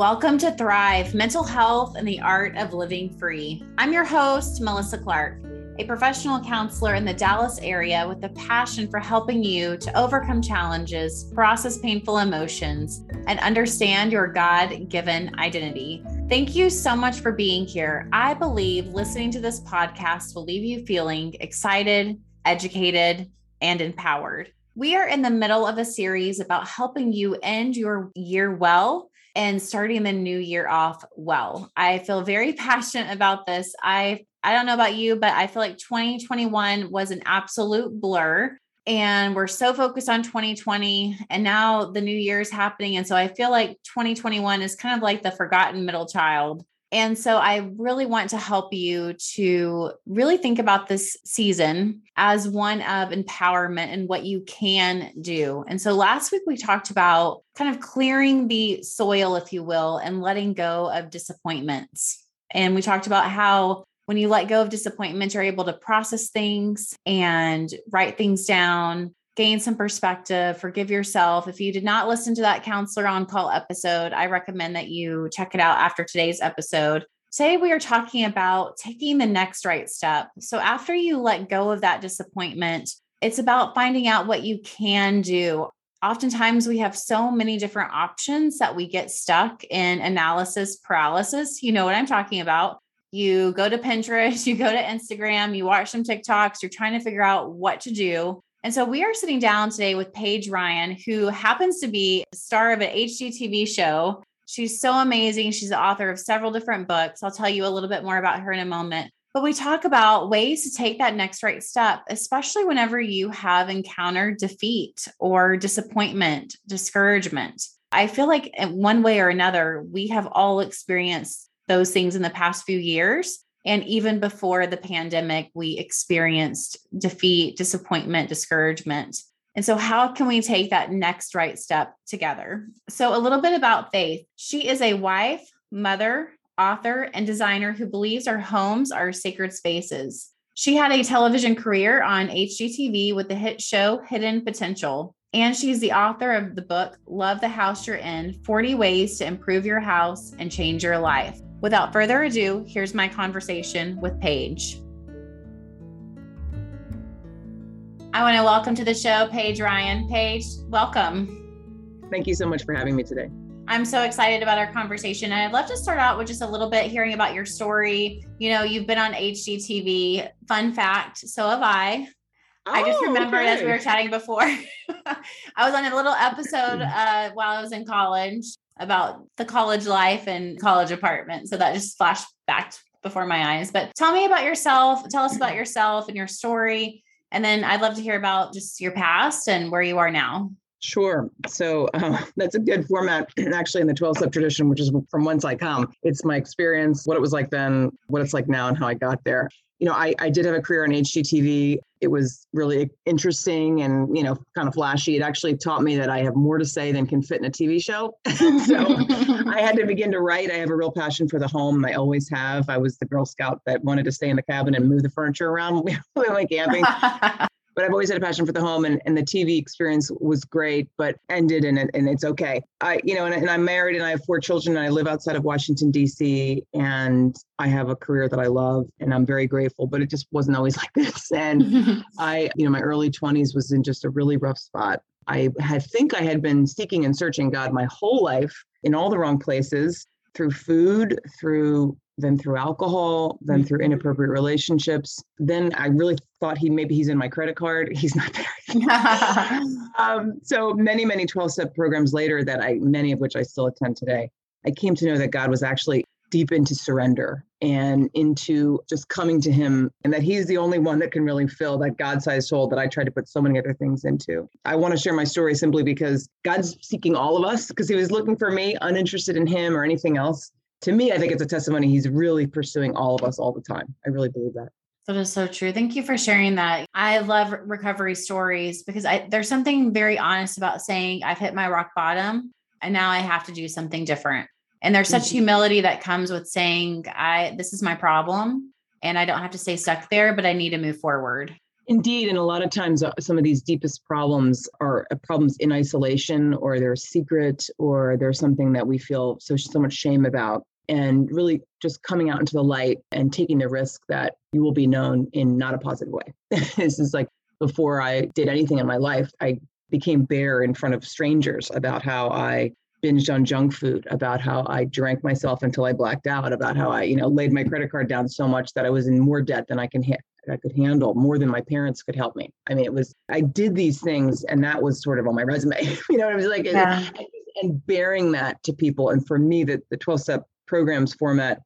Welcome to Thrive Mental Health and the Art of Living Free. I'm your host, Melissa Clark, a professional counselor in the Dallas area with a passion for helping you to overcome challenges, process painful emotions, and understand your God given identity. Thank you so much for being here. I believe listening to this podcast will leave you feeling excited, educated, and empowered. We are in the middle of a series about helping you end your year well and starting the new year off well. I feel very passionate about this. I I don't know about you, but I feel like 2021 was an absolute blur and we're so focused on 2020 and now the new year is happening and so I feel like 2021 is kind of like the forgotten middle child and so I really want to help you to really think about this season as one of empowerment and what you can do. And so last week we talked about kind of clearing the soil, if you will, and letting go of disappointments. And we talked about how when you let go of disappointments, you're able to process things and write things down gain some perspective, forgive yourself. If you did not listen to that counselor on call episode, I recommend that you check it out after today's episode. Today, we are talking about taking the next right step. So, after you let go of that disappointment, it's about finding out what you can do. Oftentimes, we have so many different options that we get stuck in analysis paralysis. You know what I'm talking about. You go to Pinterest, you go to Instagram, you watch some TikToks, you're trying to figure out what to do. And so we are sitting down today with Paige Rien, who happens to be star of an HGTV show. She's so amazing. She's the author of several different books. I'll tell you a little bit more about her in a moment. But we talk about ways to take that next right step, especially whenever you have encountered defeat or disappointment, discouragement. I feel like in one way or another, we have all experienced those things in the past few years. And even before the pandemic, we experienced defeat, disappointment, discouragement. And so, how can we take that next right step together? So, a little bit about Faith. She is a wife, mother, author, and designer who believes our homes are sacred spaces. She had a television career on HGTV with the hit show Hidden Potential. And she's the author of the book Love the House You're In 40 Ways to Improve Your House and Change Your Life. Without further ado, here's my conversation with Paige. I want to welcome to the show Paige Rien. Paige, welcome. Thank you so much for having me today. I'm so excited about our conversation. And I'd love to start out with just a little bit hearing about your story. You know, you've been on HGTV. Fun fact, so have I. Oh, I just oh, remembered okay. as we were chatting before. I was on a little episode uh, while I was in college about the college life and college apartment. So that just flashed back before my eyes. But tell me about yourself. Tell us about yourself and your story. And then I'd love to hear about just your past and where you are now. Sure. So uh, that's a good format, actually, in the 12 step tradition, which is from whence I come. It's my experience, what it was like then, what it's like now, and how I got there you know, I, I did have a career on HGTV. It was really interesting and, you know, kind of flashy. It actually taught me that I have more to say than can fit in a TV show. so I had to begin to write. I have a real passion for the home. I always have. I was the Girl Scout that wanted to stay in the cabin and move the furniture around when we went camping but I've always had a passion for the home and, and the TV experience was great, but ended and, and it's okay. I, you know, and, and I'm married and I have four children and I live outside of Washington, DC, and I have a career that I love and I'm very grateful, but it just wasn't always like this. And I, you know, my early 20s was in just a really rough spot. I had think I had been seeking and searching God my whole life in all the wrong places through food, through then through alcohol, then through mm-hmm. inappropriate relationships. Then I really thought he maybe he's in my credit card. He's not there. um, so many, many 12 step programs later that I, many of which I still attend today, I came to know that God was actually deep into surrender and into just coming to him and that he's the only one that can really fill that god-sized hole that i tried to put so many other things into i want to share my story simply because god's seeking all of us because he was looking for me uninterested in him or anything else to me, I think it's a testimony he's really pursuing all of us all the time. I really believe that. That is so true. Thank you for sharing that. I love recovery stories because I, there's something very honest about saying I've hit my rock bottom and now I have to do something different. And there's such mm-hmm. humility that comes with saying I this is my problem and I don't have to stay stuck there, but I need to move forward. Indeed, and a lot of times uh, some of these deepest problems are uh, problems in isolation, or they're secret, or they're something that we feel so so much shame about. And really, just coming out into the light and taking the risk that you will be known in not a positive way. this is like before I did anything in my life, I became bare in front of strangers about how I binged on junk food, about how I drank myself until I blacked out, about how I, you know, laid my credit card down so much that I was in more debt than I can ha- I could handle, more than my parents could help me. I mean, it was I did these things, and that was sort of on my resume. you know, it was like, yeah. and, and bearing that to people, and for me, that the twelve step programs format.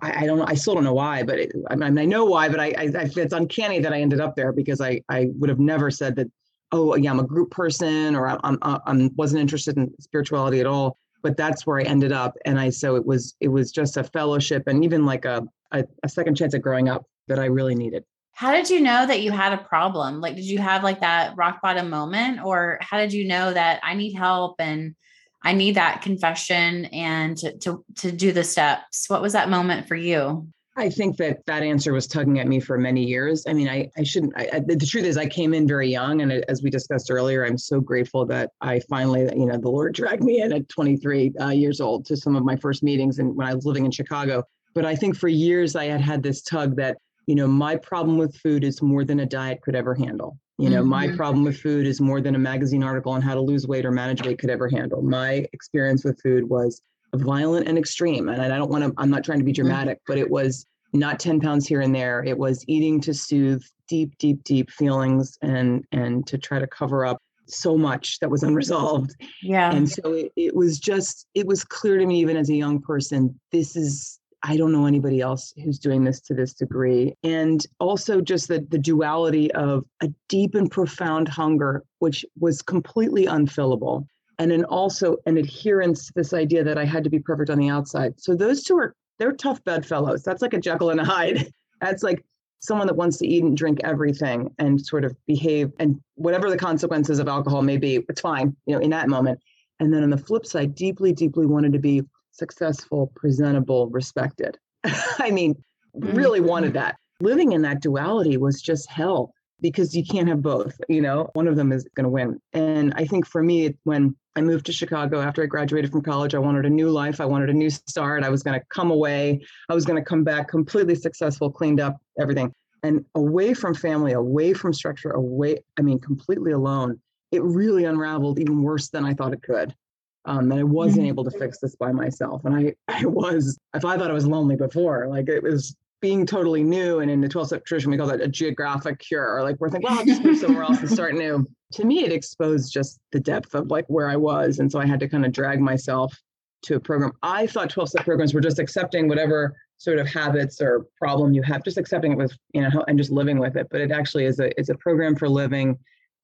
I, don't. I still don't know why, but it, I, mean, I know why. But I, I, it's uncanny that I ended up there because I, I would have never said that oh yeah i'm a group person or i'm i'm, uh, I'm wasn't interested in spirituality at all but that's where i ended up and i so it was it was just a fellowship and even like a, a, a second chance at growing up that i really needed how did you know that you had a problem like did you have like that rock bottom moment or how did you know that i need help and i need that confession and to to, to do the steps what was that moment for you I think that that answer was tugging at me for many years. I mean, I, I shouldn't, I, the truth is I came in very young. And as we discussed earlier, I'm so grateful that I finally, you know, the Lord dragged me in at 23 uh, years old to some of my first meetings and when I was living in Chicago. But I think for years I had had this tug that, you know, my problem with food is more than a diet could ever handle. You know, mm-hmm. my problem with food is more than a magazine article on how to lose weight or manage weight could ever handle. My experience with food was violent and extreme. And I don't want to, I'm not trying to be mm-hmm. dramatic, but it was not 10 pounds here and there. It was eating to soothe deep, deep, deep feelings and and to try to cover up so much that was unresolved. Yeah. And so it, it was just, it was clear to me, even as a young person, this is I don't know anybody else who's doing this to this degree. And also just the, the duality of a deep and profound hunger, which was completely unfillable and then also an adherence to this idea that I had to be perfect on the outside. So those two are they're tough bedfellows. That's like a Jekyll and a Hyde. That's like someone that wants to eat and drink everything and sort of behave and whatever the consequences of alcohol may be, it's fine, you know, in that moment. And then on the flip side, deeply, deeply wanted to be successful, presentable, respected. I mean, really wanted mm-hmm. that. Living in that duality was just hell because you can't have both, you know, one of them is going to win. And I think for me, when I moved to Chicago after I graduated from college. I wanted a new life. I wanted a new start. I was going to come away. I was going to come back completely successful, cleaned up, everything. And away from family, away from structure, away, I mean, completely alone. It really unraveled even worse than I thought it could. Um, and I wasn't mm-hmm. able to fix this by myself. And I, I was, if I thought I was lonely before, like it was being totally new and in the 12 step tradition, we call that a geographic cure. Or like we're thinking, well, I'll just move somewhere else and start new. To me, it exposed just the depth of like where I was. And so I had to kind of drag myself to a program. I thought 12 step programs were just accepting whatever sort of habits or problem you have, just accepting it with, you know, and just living with it. But it actually is a, it's a program for living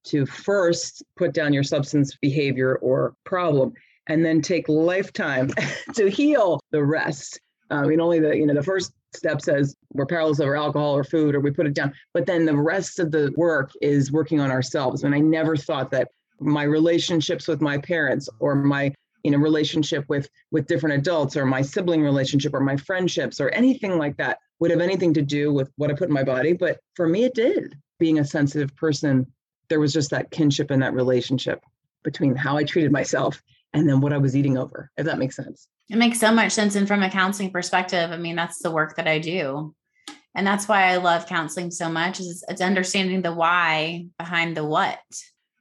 to first put down your substance behavior or problem and then take lifetime to heal the rest. Um, I mean, only the, you know, the first step says we're powerless over alcohol or food or we put it down but then the rest of the work is working on ourselves. And i never thought that my relationships with my parents or my you know relationship with with different adults or my sibling relationship or my friendships or anything like that would have anything to do with what i put in my body. But for me it did. Being a sensitive person there was just that kinship and that relationship between how i treated myself and then what i was eating over if that makes sense it makes so much sense. And from a counseling perspective, I mean, that's the work that I do. And that's why I love counseling so much is it's understanding the why behind the what.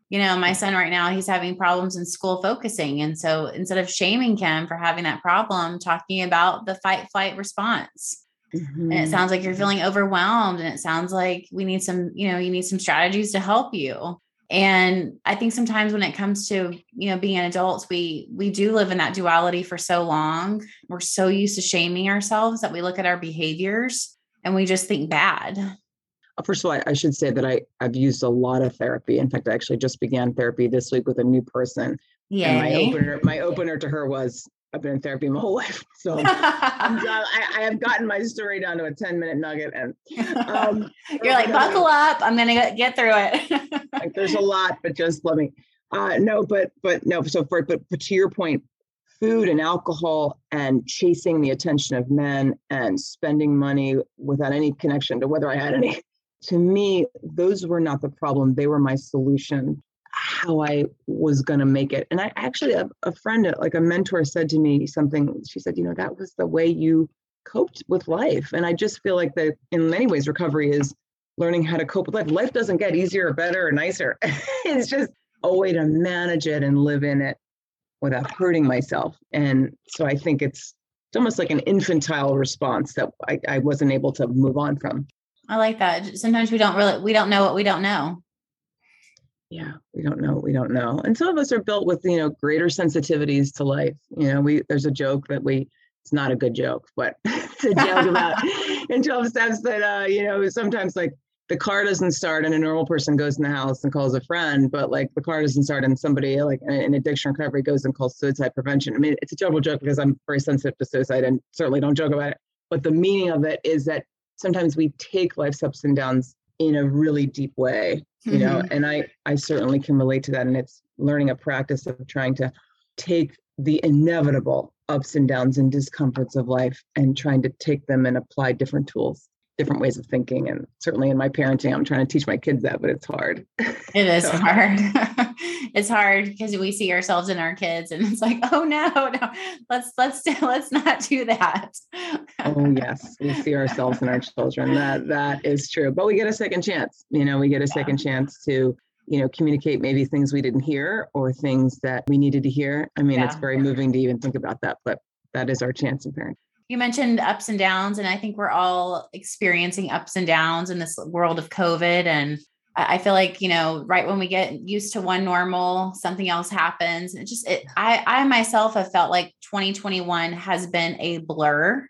You know, my son right now, he's having problems in school focusing. And so instead of shaming him for having that problem, talking about the fight flight response. Mm-hmm. And it mm-hmm. sounds like you're feeling overwhelmed. And it sounds like we need some, you know, you need some strategies to help you and i think sometimes when it comes to you know being adults we we do live in that duality for so long we're so used to shaming ourselves that we look at our behaviors and we just think bad uh, First of all, I should say that I, I've used a lot of therapy. In fact, I actually just began therapy this week with a new person. Yeah. My opener, my opener to her was I've been in therapy my whole life. So I, I, have gotten my story down to a 10 minute nugget. And um, you're like, buckle up. I'm going to get through it. like there's a lot, but just let me, uh, no, but, but no, so for, but, but to your point, food and alcohol and chasing the attention of men and spending money without any connection to whether I had any to me, those were not the problem. They were my solution, how I was going to make it. And I actually, a, a friend, uh, like a mentor, said to me something. She said, You know, that was the way you coped with life. And I just feel like that in many ways, recovery is learning how to cope with life. Life doesn't get easier or better or nicer. it's just a way to manage it and live in it without hurting myself. And so I think it's it's almost like an infantile response that I, I wasn't able to move on from. I like that. Sometimes we don't really we don't know what we don't know. Yeah, we don't know we don't know. And some of us are built with, you know, greater sensitivities to life. You know, we there's a joke that we it's not a good joke, but it's a joke about in 12 steps that uh, you know, sometimes like the car doesn't start and a normal person goes in the house and calls a friend, but like the car doesn't start and somebody like in addiction recovery goes and calls suicide prevention. I mean, it's a terrible joke because I'm very sensitive to suicide and certainly don't joke about it. But the meaning of it is that sometimes we take life's ups and downs in a really deep way, you mm-hmm. know, and I I certainly can relate to that. And it's learning a practice of trying to take the inevitable ups and downs and discomforts of life and trying to take them and apply different tools different ways of thinking and certainly in my parenting i'm trying to teach my kids that but it's hard it is so. hard it's hard because we see ourselves in our kids and it's like oh no no let's let's let's not do that oh yes we see ourselves in our children that that is true but we get a second chance you know we get a second yeah. chance to you know communicate maybe things we didn't hear or things that we needed to hear i mean yeah. it's very moving to even think about that but that is our chance in parenting you mentioned ups and downs, and I think we're all experiencing ups and downs in this world of COVID. And I feel like, you know, right when we get used to one normal, something else happens. It just, it, I, I myself have felt like 2021 has been a blur.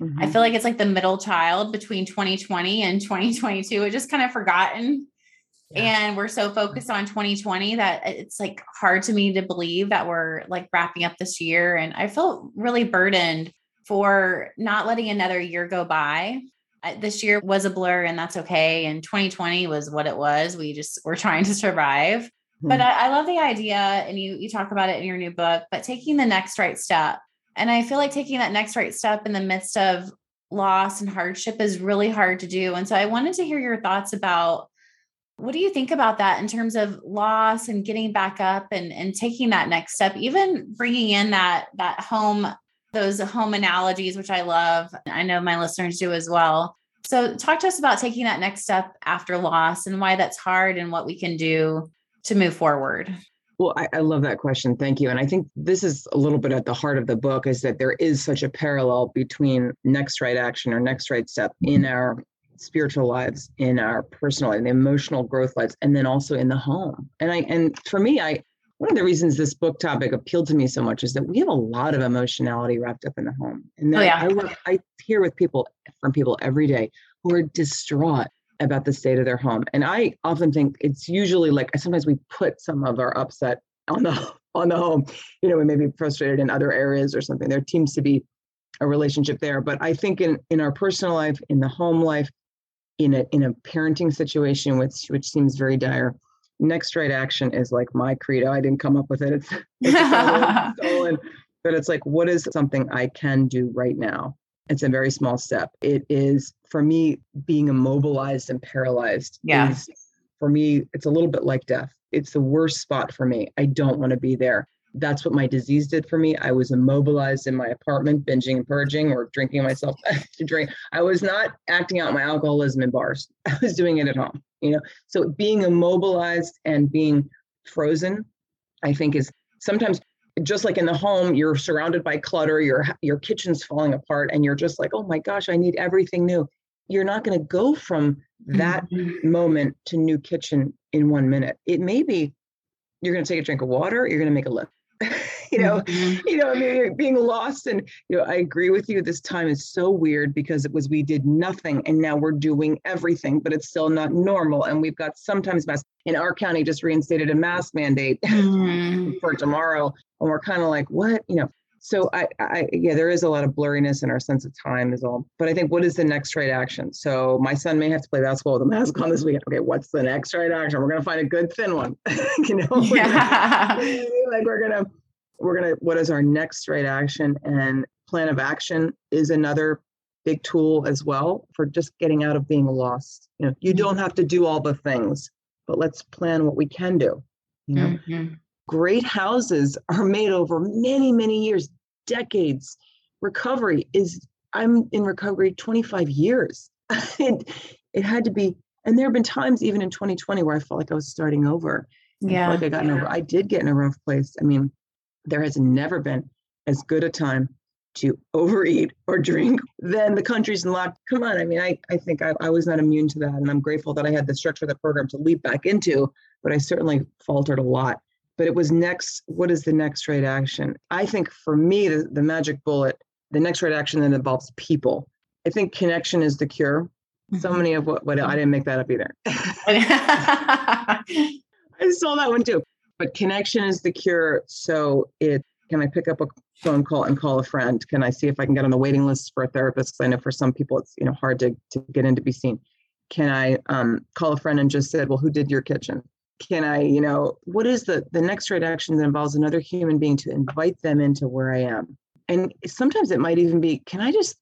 Mm-hmm. I feel like it's like the middle child between 2020 and 2022. It just kind of forgotten. Yeah. And we're so focused on 2020 that it's like hard to me to believe that we're like wrapping up this year. And I feel really burdened for not letting another year go by. This year was a blur and that's okay. And 2020 was what it was. We just were trying to survive. Mm-hmm. But I, I love the idea, and you you talk about it in your new book, but taking the next right step. And I feel like taking that next right step in the midst of loss and hardship is really hard to do. And so I wanted to hear your thoughts about what do you think about that in terms of loss and getting back up and, and taking that next step, even bringing in that that home those home analogies, which I love. I know my listeners do as well. So, talk to us about taking that next step after loss and why that's hard and what we can do to move forward. Well, I, I, love that question. Thank you. And I think this is a little bit at the heart of the book is that there is such a parallel between next right action or next right step in our spiritual lives, in our personal and emotional growth lives, and then also in the home. And I and for me, I one of the reasons this book topic appealed to me so much is that we have a lot of emotionality wrapped up in the home. And oh, yeah. I work, I hear with people from people every day who are distraught about the state of their home. And I often think it's usually like sometimes we put some of our upset on the on the home. You know, we may be frustrated in other areas or something. There seems to be a relationship there. But I think in in our personal life, in the home life, in a in a parenting situation which which seems very dire, next right action is like my credo. I didn't come up with it. It's, it's stolen, but it's like, what is something I can do right now? It's a very small step. It is for me being immobilized and paralyzed. Yeah. Is, for me, it's a little bit like death. It's the worst spot for me. I don't want to be there. That's what my disease did for me. I was immobilized in my apartment, binging and purging or drinking myself to drink. I was not acting out my alcoholism in bars. I was doing it at home you know so being immobilized and being frozen i think is sometimes just like in the home you're surrounded by clutter your your kitchen's falling apart and you're just like oh my gosh i need everything new you're not going to go from that mm-hmm. moment to new kitchen in one minute it may be you're going to take a drink of water you're going to make a list you know mm-hmm. you know i mean being lost and you know i agree with you this time is so weird because it was we did nothing and now we're doing everything but it's still not normal and we've got sometimes mask in our county just reinstated a mask mandate mm-hmm. for tomorrow and we're kind of like what you know so I, I yeah there is a lot of blurriness in our sense of time is all but i think what is the next right action so my son may have to play basketball with a mask on this weekend okay what's the next right action we're going to find a good thin one you know yeah. like we're going to we're to what is our next right action and plan of action is another big tool as well for just getting out of being lost. You know, you don't have to do all the things, but let's plan what we can do. You know, mm-hmm. Great houses are made over many, many years, decades. Recovery is, I'm in recovery 25 years. it, it had to be, and there have been times even in 2020 where I felt like I was starting over. Yeah. I like I got yeah. in a, I did get in a rough place. I mean, there has never been as good a time to overeat or drink, then the country's in lock. Come on. I mean, I, I think I, I was not immune to that. And I'm grateful that I had the structure of the program to leap back into, but I certainly faltered a lot. But it was next, what is the next right action? I think for me, the, the magic bullet, the next right action that involves people. I think connection is the cure. So mm-hmm. many of what, what I didn't make that up either. I saw that one too. But connection is the cure. So it can I pick up a phone call and call a friend? Can I see if I can get on the waiting list for a therapist? Because I know for some people it's you know hard to, to get in to be seen. Can I um, call a friend and just said, well, who did your kitchen? Can I, you know, what is the the next right action that involves another human being to invite them into where I am? And sometimes it might even be, can I just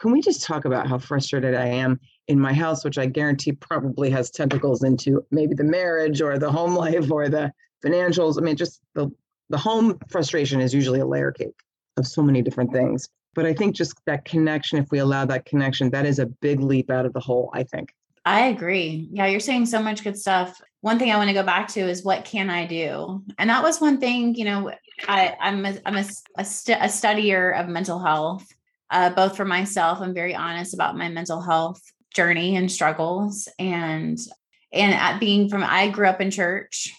can we just talk about how frustrated I am in my house, which I guarantee probably has tentacles into maybe the marriage or the home life or the financials. I mean, just the the home frustration is usually a layer cake of so many different things. But I think just that connection, if we allow that connection, that is a big leap out of the hole, I think. I agree. Yeah, you're saying so much good stuff. One thing I want to go back to is what can I do? And that was one thing, you know, I, I'm a, I'm a, a, st- a studier of mental health, uh, both for myself. I'm very honest about my mental health journey and struggles. And and at being from, I grew up in church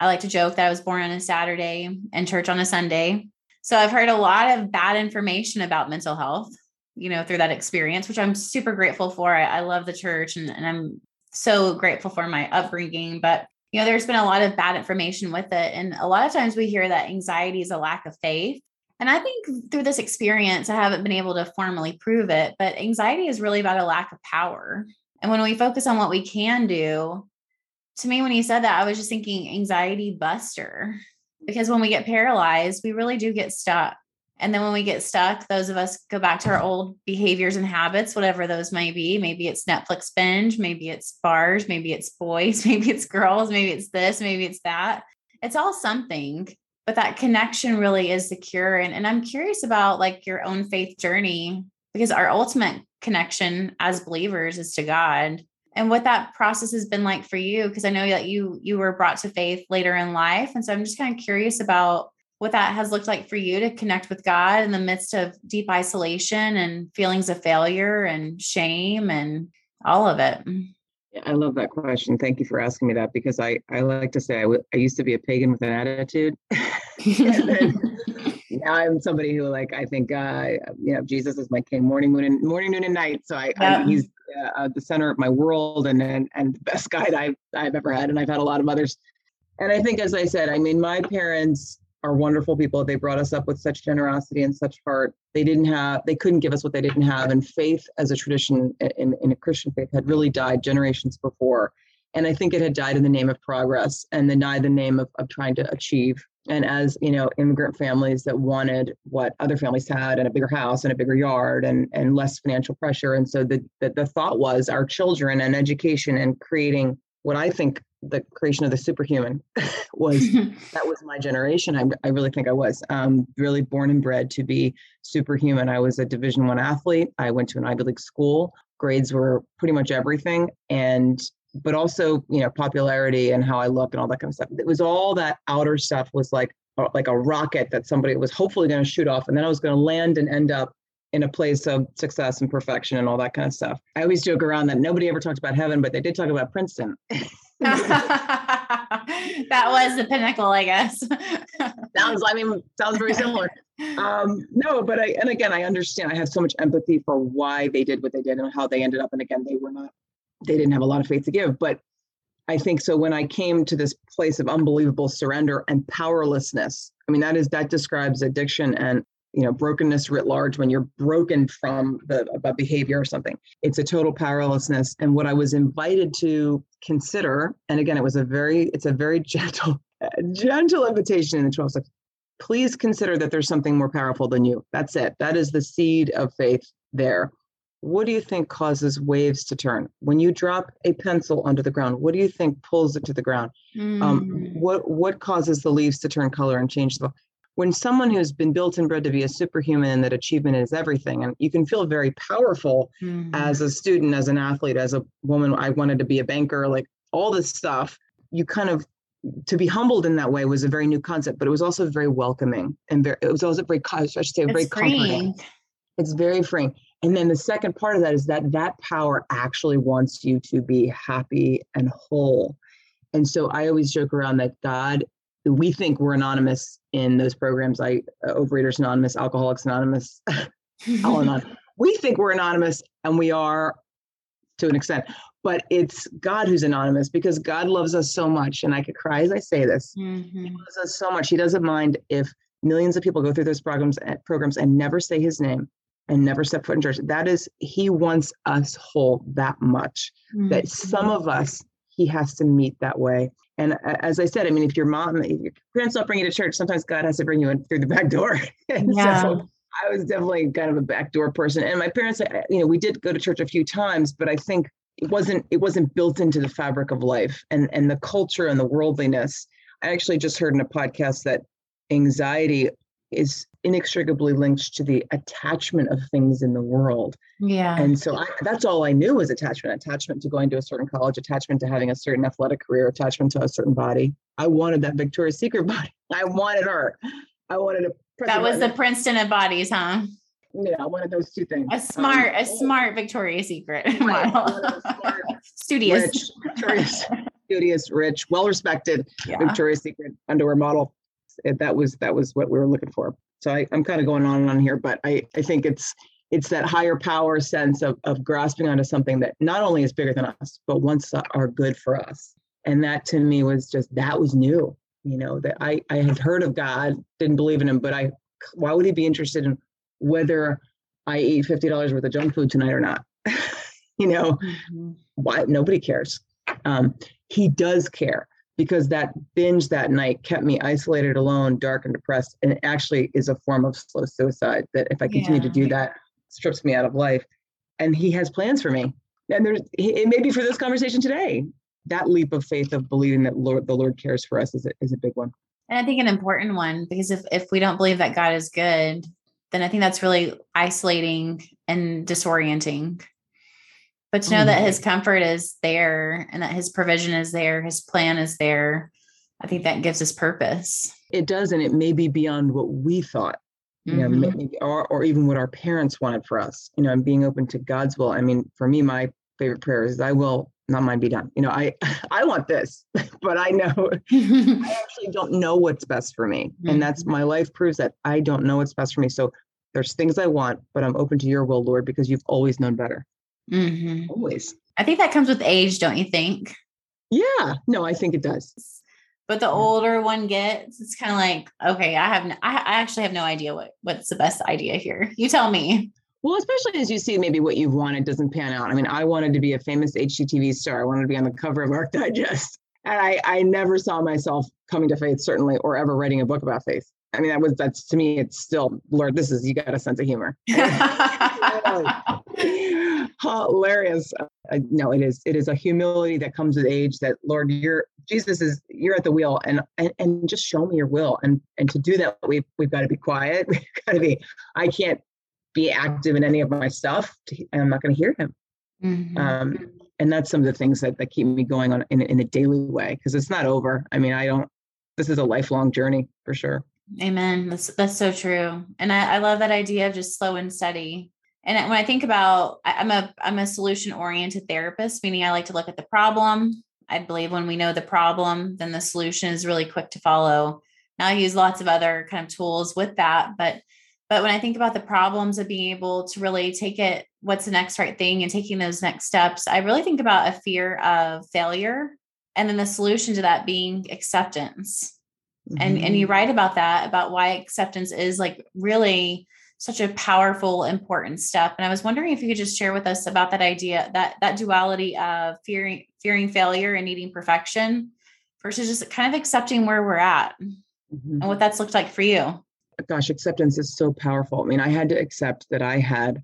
I like to joke that I was born on a Saturday and church on a Sunday. So I've heard a lot of bad information about mental health, you know, through that experience, which I'm super grateful for. I, I love the church and, and I'm so grateful for my upbringing. But, you know, there's been a lot of bad information with it. And a lot of times we hear that anxiety is a lack of faith. And I think through this experience, I haven't been able to formally prove it, but anxiety is really about a lack of power. And when we focus on what we can do, to me, when you said that, I was just thinking anxiety buster. Because when we get paralyzed, we really do get stuck. And then when we get stuck, those of us go back to our old behaviors and habits, whatever those may be. Maybe it's Netflix binge, maybe it's bars, maybe it's boys, maybe it's girls, maybe it's this, maybe it's that. It's all something, but that connection really is the cure. And, and I'm curious about like your own faith journey because our ultimate connection as believers is to God and what that process has been like for you because i know that you you were brought to faith later in life and so i'm just kind of curious about what that has looked like for you to connect with god in the midst of deep isolation and feelings of failure and shame and all of it I love that question. Thank you for asking me that because I, I like to say I, w- I used to be a pagan with an attitude. then, now I'm somebody who like I think uh, you know Jesus is my king, morning, moon, and morning, noon, and night. So I, yeah. I he's uh, the center of my world and, and and the best guide I've I've ever had, and I've had a lot of others. And I think, as I said, I mean, my parents are wonderful people. They brought us up with such generosity and such heart. They didn't have, they couldn't give us what they didn't have. And faith as a tradition in, in a Christian faith had really died generations before. And I think it had died in the name of progress and then died in the name of, of trying to achieve and as you know immigrant families that wanted what other families had and a bigger house and a bigger yard and and less financial pressure and so the the, the thought was our children and education and creating what i think the creation of the superhuman was that was my generation I, I really think i was um, really born and bred to be superhuman i was a division one athlete i went to an ivy league school grades were pretty much everything and but also you know popularity and how I look and all that kind of stuff. It was all that outer stuff was like uh, like a rocket that somebody was hopefully going to shoot off, and then I was going to land and end up in a place of success and perfection and all that kind of stuff. I always joke around that nobody ever talked about heaven, but they did talk about Princeton. that was the pinnacle, I guess. sounds, I mean, sounds very similar. Um, no, but I, and again, I understand. I have so much empathy for why they did what they did and how they ended up. And again, they were not they didn't have a lot of faith to give. But I think so when I came to this place of unbelievable surrender and powerlessness, I mean, that is that describes addiction and you know brokenness writ large when you're broken from the about behavior or something it's a total powerlessness and what i was invited to consider and again it was a very it's a very gentle gentle invitation in the 12 steps please consider that there's something more powerful than you that's it that is the seed of faith there what do you think causes waves to turn? When you drop a pencil onto the ground, what do you think pulls it to the ground? Mm. Um, what what causes the leaves to turn color and change the when someone who's been built and bred to be a superhuman and that achievement is everything and you can feel very powerful mm-hmm. as a student as an athlete as a woman i wanted to be a banker like all this stuff you kind of to be humbled in that way was a very new concept but it was also very welcoming and very it was also very i should say it's very freeing. comforting it's very freeing and then the second part of that is that that power actually wants you to be happy and whole. And so I always joke around that God, we think we're anonymous in those programs, like uh, Overeaters Anonymous, Alcoholics Anonymous, Al Anon. We think we're anonymous, and we are to an extent, but it's God who's anonymous because God loves us so much. And I could cry as I say this. Mm-hmm. He loves us so much. He doesn't mind if millions of people go through those programs eh, programs and never say his name and never step foot in church. That is, he wants us whole that much mm-hmm. that some of us he has to meet that way. And uh, as I said, I mean, if your mom, if your parents don't bring you to church, sometimes God has to bring you in through the back door. yeah. So I was definitely kind of a backdoor person. And my parents, uh, you know, we did go to church a few times, but I think it wasn't it wasn't built into the fabric of life and and the culture and the worldliness. I actually just heard in a podcast that anxiety is inextricably linked to the attachment of things in the world. Yeah. And so I, that's all I knew was attachment attachment to going to a certain college, attachment to having a certain athletic career, attachment to a certain body. I wanted that Victoria's Secret body. I wanted her. I wanted a. That was the Princeton of bodies, huh? Yeah, one of those two things. A smart, um, a smart Victoria's Secret right. model. studious. Rich, studious, rich, well respected yeah. Victoria's Secret underwear model it, that was that was what we were looking for. So I, I'm kind of going on and on here, but I, I think it's it's that higher power sense of, of grasping onto something that not only is bigger than us, but wants are good for us. And that to me was just that was new. You know, that I, I had heard of God, didn't believe in him, but I why would he be interested in whether I eat fifty dollars worth of junk food tonight or not? you know, mm-hmm. why nobody cares. Um, he does care because that binge that night kept me isolated, alone, dark, and depressed. And it actually is a form of slow suicide that if I continue yeah. to do that, strips me out of life. And he has plans for me. And there's it may be for this conversation today. That leap of faith of believing that Lord, the Lord cares for us is a, is a big one. And I think an important one because if if we don't believe that God is good, then I think that's really isolating and disorienting but to know oh, that his comfort is there and that his provision is there, his plan is there, I think that gives us purpose. It does, and it may be beyond what we thought, you know, mm-hmm. maybe, or, or even what our parents wanted for us, you know, and being open to God's will. I mean, for me, my favorite prayer is, "I will not mine be done." You know, I I want this, but I know I actually don't know what's best for me, mm-hmm. and that's mm-hmm. my life proves that I don't know what's best for me. So there's things I want, but I'm open to Your will, Lord, because You've always known better. Mm-hmm. Always. I think that comes with age, don't you think? Yeah, no, I think it does. But the older one gets, it's kind of like, okay, I have, no, I, I actually have no idea what what's the best idea here. You tell me. Well, especially as you see maybe what you've wanted doesn't pan out. I mean, I wanted to be a famous HGTV star. I wanted to be on the cover of Arc Digest. And I, I never saw myself coming to faith, certainly, or ever writing a book about faith. I mean, that was that's to me, it's still, Lord, this is you got a sense of humor. hilarious. Uh, no, it is. It is a humility that comes with age. That Lord, you're Jesus is you're at the wheel, and and, and just show me your will. And and to do that, we've we've got to be quiet. We've got to be. I can't be active in any of my stuff, to, and I'm not going to hear him. Mm-hmm. Um, and that's some of the things that, that keep me going on in, in a daily way because it's not over. I mean, I don't. This is a lifelong journey for sure. Amen. That's that's so true. And I, I love that idea of just slow and steady. And when I think about I'm a I'm a solution oriented therapist, meaning I like to look at the problem. I believe when we know the problem, then the solution is really quick to follow. Now I use lots of other kind of tools with that, but but when I think about the problems of being able to really take it, what's the next right thing and taking those next steps, I really think about a fear of failure and then the solution to that being acceptance mm-hmm. and and you mm-hmm. write about that about why acceptance is like really such a powerful important step and i was wondering if you could just share with us about that idea that that duality of fearing fearing failure and needing perfection versus just kind of accepting where we're at mm-hmm. and what that's looked like for you gosh acceptance is so powerful i mean i had to accept that i had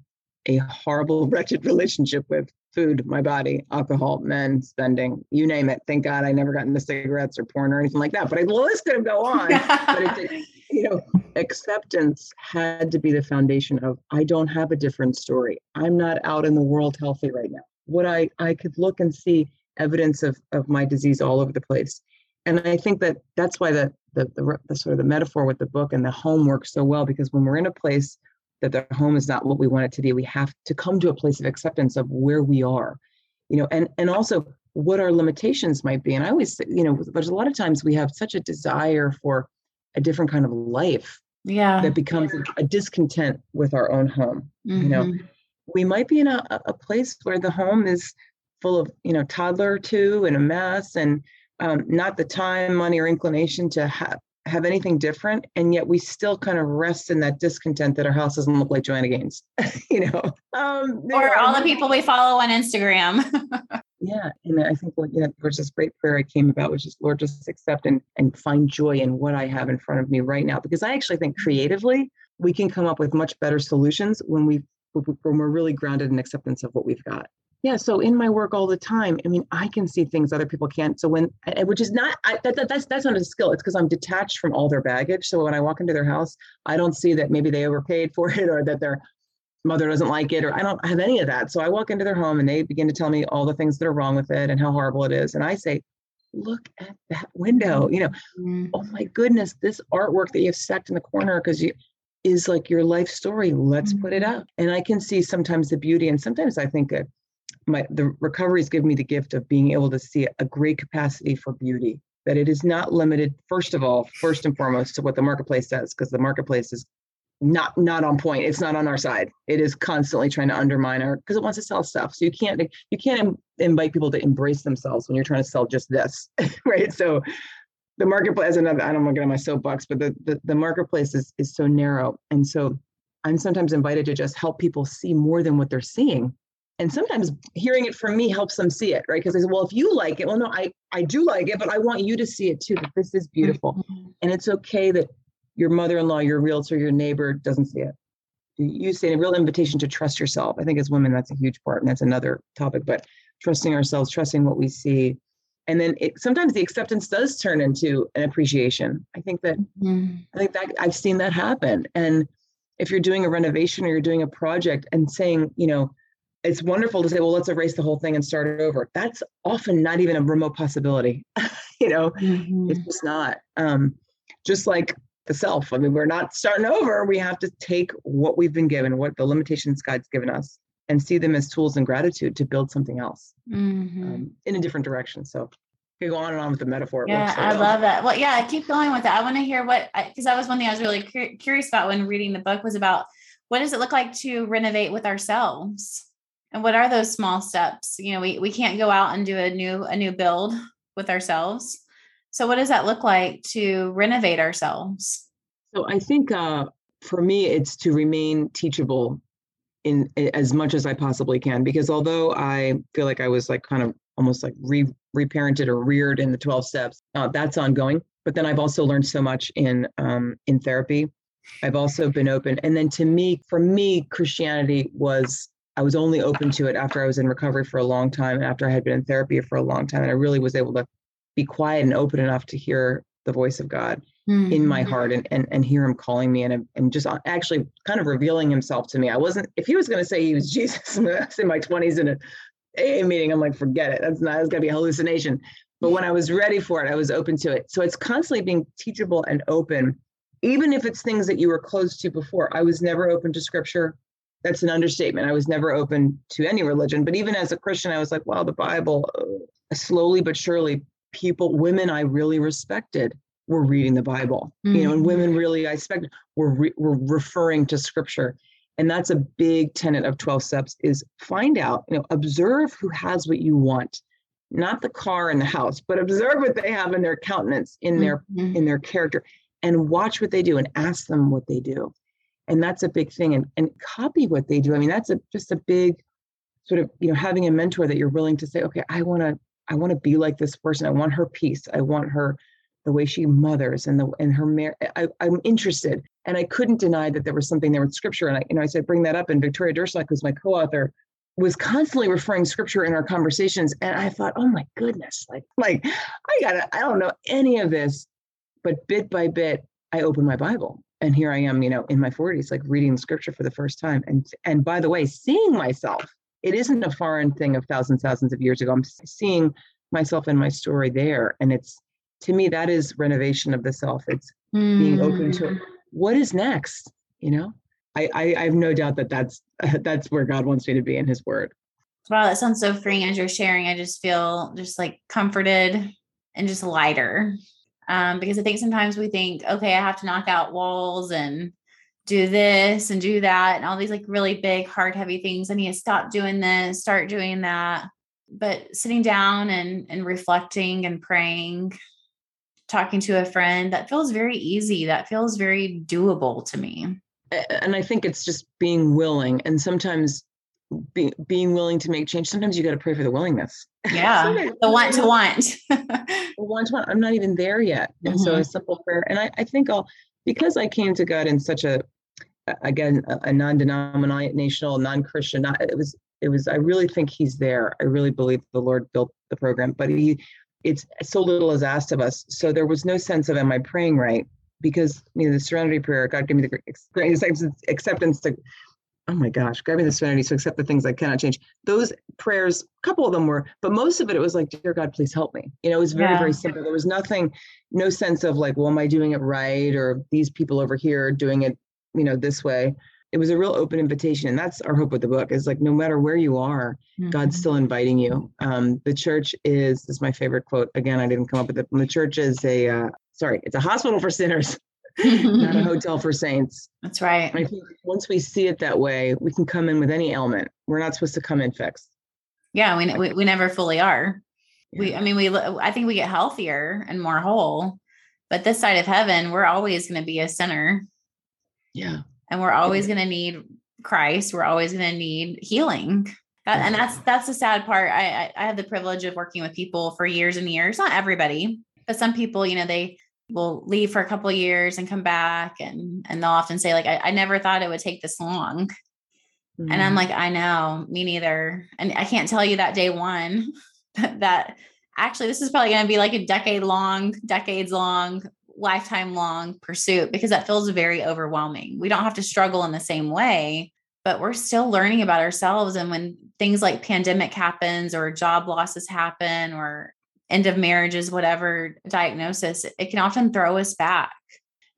a horrible, wretched relationship with food, my body, alcohol, men, spending, you name it. Thank God I never got into cigarettes or porn or anything like that. But I, the list could go on. but it, you know, acceptance had to be the foundation of I don't have a different story. I'm not out in the world healthy right now. What I I could look and see evidence of of my disease all over the place. And I think that that's why the the, the, the sort of the metaphor with the book and the home works so well because when we're in a place that the home is not what we want it to be we have to come to a place of acceptance of where we are you know and and also what our limitations might be and i always you know there's a lot of times we have such a desire for a different kind of life yeah that becomes a, discontent with our own home mm-hmm. you know mm-hmm. we might be in a, a place where the home is full of you know toddler two and a mess and um, not the time money or inclination to have have anything different and yet we still kind of rest in that discontent that our house doesn't look like joanna gaines you know? Um, or all the people we follow on instagram. Yeah and i think what you know there's this great prayer i came about which is lord just accept and and find joy in what i have in front of me right now. Because i actually think creatively we can come up with much better solutions when we when we're really grounded in acceptance of what we've got yeah so in my work all the time i mean i can see things other people can't. So when which is not I, that, that, that's that's not a skill. It's because i'm detached from all their baggage. So when i walk into their house i don't see that maybe they overpaid for it or that their mother doesn't like it or i don't have any of that. So i walk into their home and they begin to tell me all the things that are wrong with it and how horrible it is. And i say look at that window you know. Mm-hmm. oh my goodness this artwork that you've stuck in the corner because you is like your life story. Let's mm-hmm. put it up. And i can see sometimes the beauty and sometimes i think that my the recovery has given me the gift of being able to see a great capacity for beauty that it is not limited first of all first and foremost to what the marketplace says because the marketplace is not not on point it's not on our side. It is constantly trying to undermine our because it wants to sell stuff. So you can't you can't invite people to embrace themselves when you're trying to sell just this right? So the marketplace another i don't want to get on my soapbox but the, the the marketplace is is so narrow. And so i'm sometimes invited to just help people see more than what they're seeing and sometimes hearing it from me helps them see it right? Because they say well if you like it well no i i do like it but i want you to see it too that this is beautiful. Mm-hmm. and it's okay that your mother-in-law your realtor your neighbor doesn't see it. You say a real invitation to trust yourself. I think as women that's a huge part and that's another topic but trusting ourselves trusting what we see. And then it, sometimes the acceptance does turn into an appreciation. I think that mm-hmm. i think that i've seen that happen. And if you're doing a renovation or you're doing a project and saying you know it's wonderful to say, well, let's erase the whole thing and start over. That's often not even a remote possibility. you know, mm-hmm. it's just not. Um, just like the self. I mean, we're not starting over. We have to take what we've been given, what the limitations God's given us, and see them as tools and gratitude to build something else mm-hmm. um, in a different direction. So you go on and on with the metaphor. Yeah, I well. love that. Well, yeah, I keep going with that. I want to hear what, because that was one thing I was really cu- curious about when reading the book was about what does it look like to renovate with ourselves? And what are those small steps? You know, we we can't go out and do a new a new build with ourselves. So what does that look like to renovate ourselves? So I think uh, for me, it's to remain teachable in, as much as I possibly can. Because although I feel like I was like kind of almost like re reparented or reared in the 12 steps, uh, that's ongoing. But then I've also learned so much in um, in therapy. I've also been open. And then to me, for me, Christianity was I was only open to it after I was in recovery for a long time, and after I had been in therapy for a long time, and I really was able to be quiet and open enough to hear the voice of God mm-hmm. in my mm-hmm. heart and, and and hear Him calling me and and just actually kind of revealing Himself to me. I wasn't if He was going to say He was Jesus in my twenties in a AA meeting, I'm like, forget it. That's not. It's going to be a hallucination. But when I was ready for it, I was open to it. So it's constantly being teachable and open, even if it's things that you were closed to before. I was never open to Scripture that's an understatement. I was never open to any religion, but even as a Christian, I was like, wow, the Bible. Uh, slowly but surely, people, women I really respected were reading the Bible. Mm-hmm. You know, and mm-hmm. women really I expected were re- were referring to Scripture, and that's a big tenet of twelve steps: is find out, you know, observe who has what you want, not the car and the house, but observe what they have in their countenance, in their mm-hmm. in their character, and watch what they do, and ask them what they do and that's a big thing and, and copy what they do i mean that's a, just a big sort of you know having a mentor that you're willing to say okay i want to i want to be like this person i want her peace i want her the way she mothers and the and her i'm interested And I couldn't deny that there was something there with scripture. And I, you know, I said, bring that up. And Victoria Duerstock, who's my co-author, was constantly referring scripture in our conversations. And I thought, oh my goodness, like, like I gotta, I don't know any of this. But bit by bit, I opened my Bible. And here I am, you know, in my 40s, like reading scripture for the first time. And and by the way, seeing myself. It isn't a foreign thing of thousands, thousands of years ago. I'm seeing myself and my story there. And it's to me, that is renovation of the self. It's mm. being open to mm. what is next, you know? I, I, I have no doubt that that's that's where God wants me to be in His Word. Wow, that sounds so freeing as you're sharing. I just feel just like comforted and just lighter. Um, because I think sometimes we think, okay, I have to knock out walls and do this and do that and all these like really big, hard, heavy things. I need to stop doing this, start doing that. But sitting down and and reflecting and praying, talking to a friend, that feels very easy. That feels very doable to me and I think it's just being willing and sometimes be, being willing to make change. Sometimes you got to pray for the willingness. Yeah. the want to want. want to want. I'm not even there yet. And mm-hmm. so a simple prayer. And I, I think I'll, because I came to God in such a, again, a, a non-denominational, non-Christian, not, it was, it was, I really think he's there. I really believe the Lord built the program, but he, it's so little is asked of us. So there was no sense of, am I praying right? because you know the serenity prayer god give me the great acceptance to oh my gosh grab me the serenity to accept the things i cannot change. Those prayers a couple of them were but most of it it was like dear god please help me. You know it was very yeah. very simple. There was nothing no sense of like well am i doing it right or these people over here doing it you know this way? It was a real open invitation and that's our hope with the book is like no matter where you are mm-hmm. god's still inviting you. Um, the church is this is my favorite quote. Again i didn't come up with it. The church is a uh, sorry, it's a hospital for sinners, not a hotel for saints. That's right. I think once we see it that way, we can come in with any ailment. We're not supposed to come in fixed. Yeah, we, we, we never fully are. Yeah. We, I mean, we, I think we get healthier and more whole, but this side of heaven, we're always going to be a sinner. Yeah. And we're always going to need Christ. We're always going to need healing. That, and that's that's the sad part. I, I I have the privilege of working with people for years and years. Not everybody, but some people, you know, they will leave for a couple years and come back and and they'll often say like I, I never thought it would take this long mm-hmm. and i'm mm-hmm. like i know me neither and i can't tell you that day one that actually this is probably going to be like a decade long decades long lifetime long pursuit because that feels very overwhelming we don't have to struggle in the same way but we're still learning about ourselves and when things like pandemic happens or job losses happen or end of marriages, whatever diagnosis, it can often throw us back.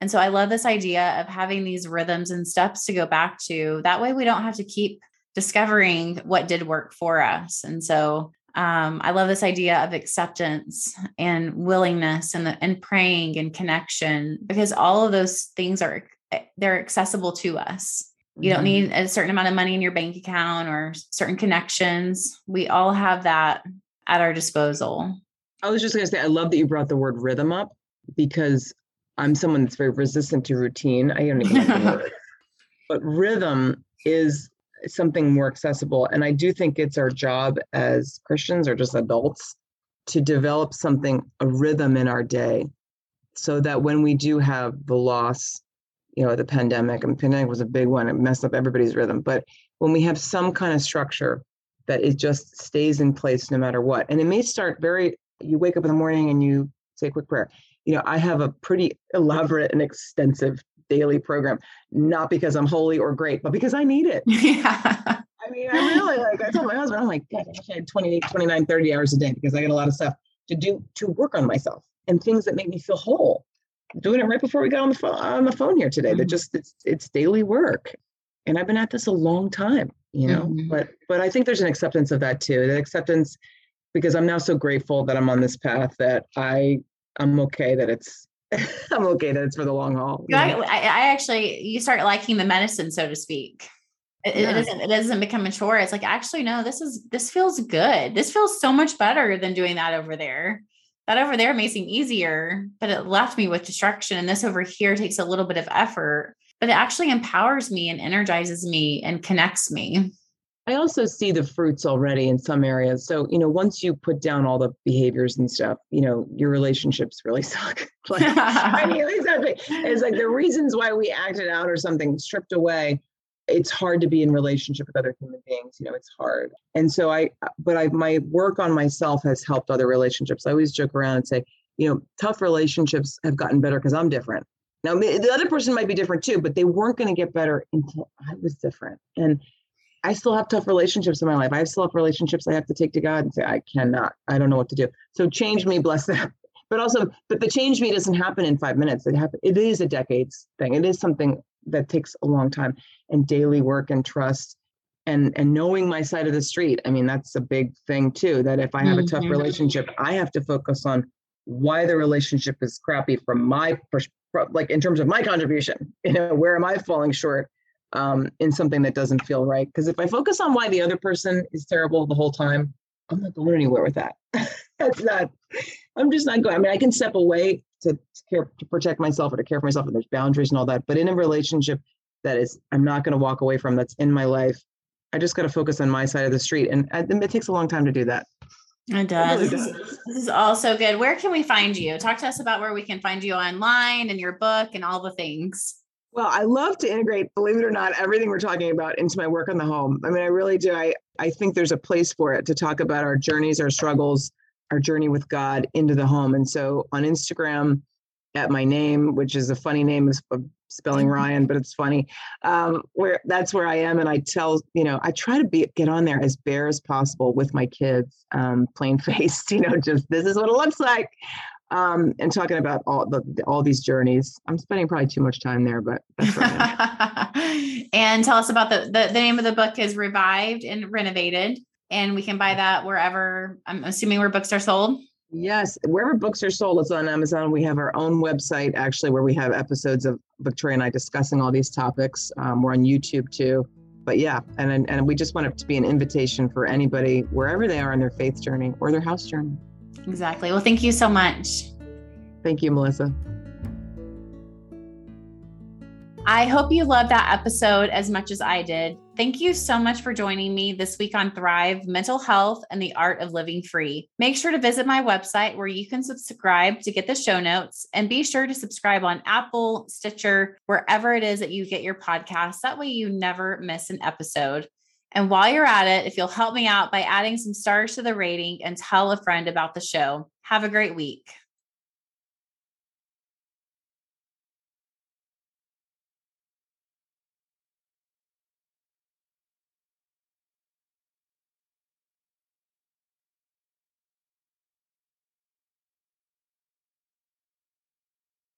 And so I love this idea of having these rhythms and steps to go back to. That way we don't have to keep discovering what did work for us. And so um, I love this idea of acceptance and willingness and, the, and praying and connection because all of those things are they're accessible to us. You don't mm-hmm. need a certain amount of money in your bank account or certain connections. We all have that at our disposal. I was just going to say, I love that you brought the word rhythm up because I'm someone that's very resistant to routine. I don't even like the word. But rhythm is something more accessible. And I do think it's our job as Christians or just adults to develop something, a rhythm in our day, so that when we do have the loss, you know, the pandemic, and pandemic was a big one, it messed up everybody's rhythm. But when we have some kind of structure that it just stays in place no matter what, and it may start very you wake up in the morning and you say a quick prayer. You know, I have a pretty elaborate and extensive daily program, not because I'm holy or great, but because I need it. Yeah. I mean, I really like, I told my husband, I'm like, God, I wish I had 28, 29, 30 hours a day because I got a lot of stuff to do to work on myself and things that make me feel whole. doing it right before we got on the phone on the phone here today. Mm-hmm. That just it's it's daily work. And I've been at this a long time, you know, mm-hmm. but but I think there's an acceptance of that too. The acceptance because I'm now so grateful that I'm on this path that I I'm okay that it's I'm okay that it's for the long haul. I, I, actually you start liking the medicine, so to speak. It, yeah. it doesn't it doesn't become a chore. It's like actually no, this is this feels good. This feels so much better than doing that over there. That over there may seem easier, but it left me with destruction. And this over here takes a little bit of effort, but it actually empowers me and energizes me and connects me. I also see the fruits already in some areas. So, you know, once you put down all the behaviors and stuff, you know, your relationships really suck. like, I mean, exactly. It's like the reasons why we acted out or something stripped away. It's hard to be in relationship with other human beings. You know, it's hard. And so I, but I, my work on myself has helped other relationships. I always joke around and say, you know, tough relationships have gotten better because I'm different. Now, the other person might be different too, but they weren't going to get better until I was different. And I still have tough relationships in my life. I still have relationships I have to take to God and say, I cannot, I don't know what to do. So change me, bless them. But also, but the change me doesn't happen in five minutes. It happen, it is a decades thing. It is something that takes a long time and daily work and trust and and knowing my side of the street. I mean, that's a big thing too. That if I have a tough mm-hmm. relationship, I have to focus on why the relationship is crappy from my perspective like in terms of my contribution you know where am i falling short um, in something that doesn't feel right. Because if I focus on why the other person is terrible the whole time, I'm not going anywhere with that. That's not. I'm just not going. I mean, I can step away to care to protect myself or to care for myself, and there's boundaries and all that. But in a relationship that is, I'm not going to walk away from. That's in my life. I just got to focus on my side of the street, and it takes a long time to do that. It does. It really does. This is all so good. Where can we find you? Talk to us about where we can find you online and your book and all the things. Well, I love to integrate, believe it or not, everything we're talking about into my work on the home. I mean, I really do. I, I think there's a place for it to talk about our journeys, our struggles, our journey with God into the home. And so on Instagram, at my name, which is a funny name of spelling. Ryan, but it's funny. Um, where that's where I am, and I tell you know I try to be get on there as bare as possible with my kids, um, plain faced. You know, just this is what it looks like um, and talking about all the all these journeys. I'm spending probably too much time there, but and tell us about the, the the name of the book is Revived and Renovated, and we can buy that wherever. I'm assuming where books are sold. Yes, wherever books are sold, it's on Amazon. We have our own website actually, where we have episodes of Victoria and I discussing all these topics. Um, we're on YouTube too. But yeah, and and we just want it to be an invitation for anybody wherever they are in their faith journey or their house journey. Exactly. Well, thank you so much. Thank you, Melissa. I hope you loved that episode as much as I did. Thank you so much for joining me this week on Thrive Mental Health and the Art of Living Free. Make sure to visit my website where you can subscribe to get the show notes and be sure to subscribe on Apple, Stitcher, wherever it is that you get your podcasts. That way you never miss an episode. And while you're at it, if you'll help me out by adding some stars to the rating and tell a friend about the show, have a great week.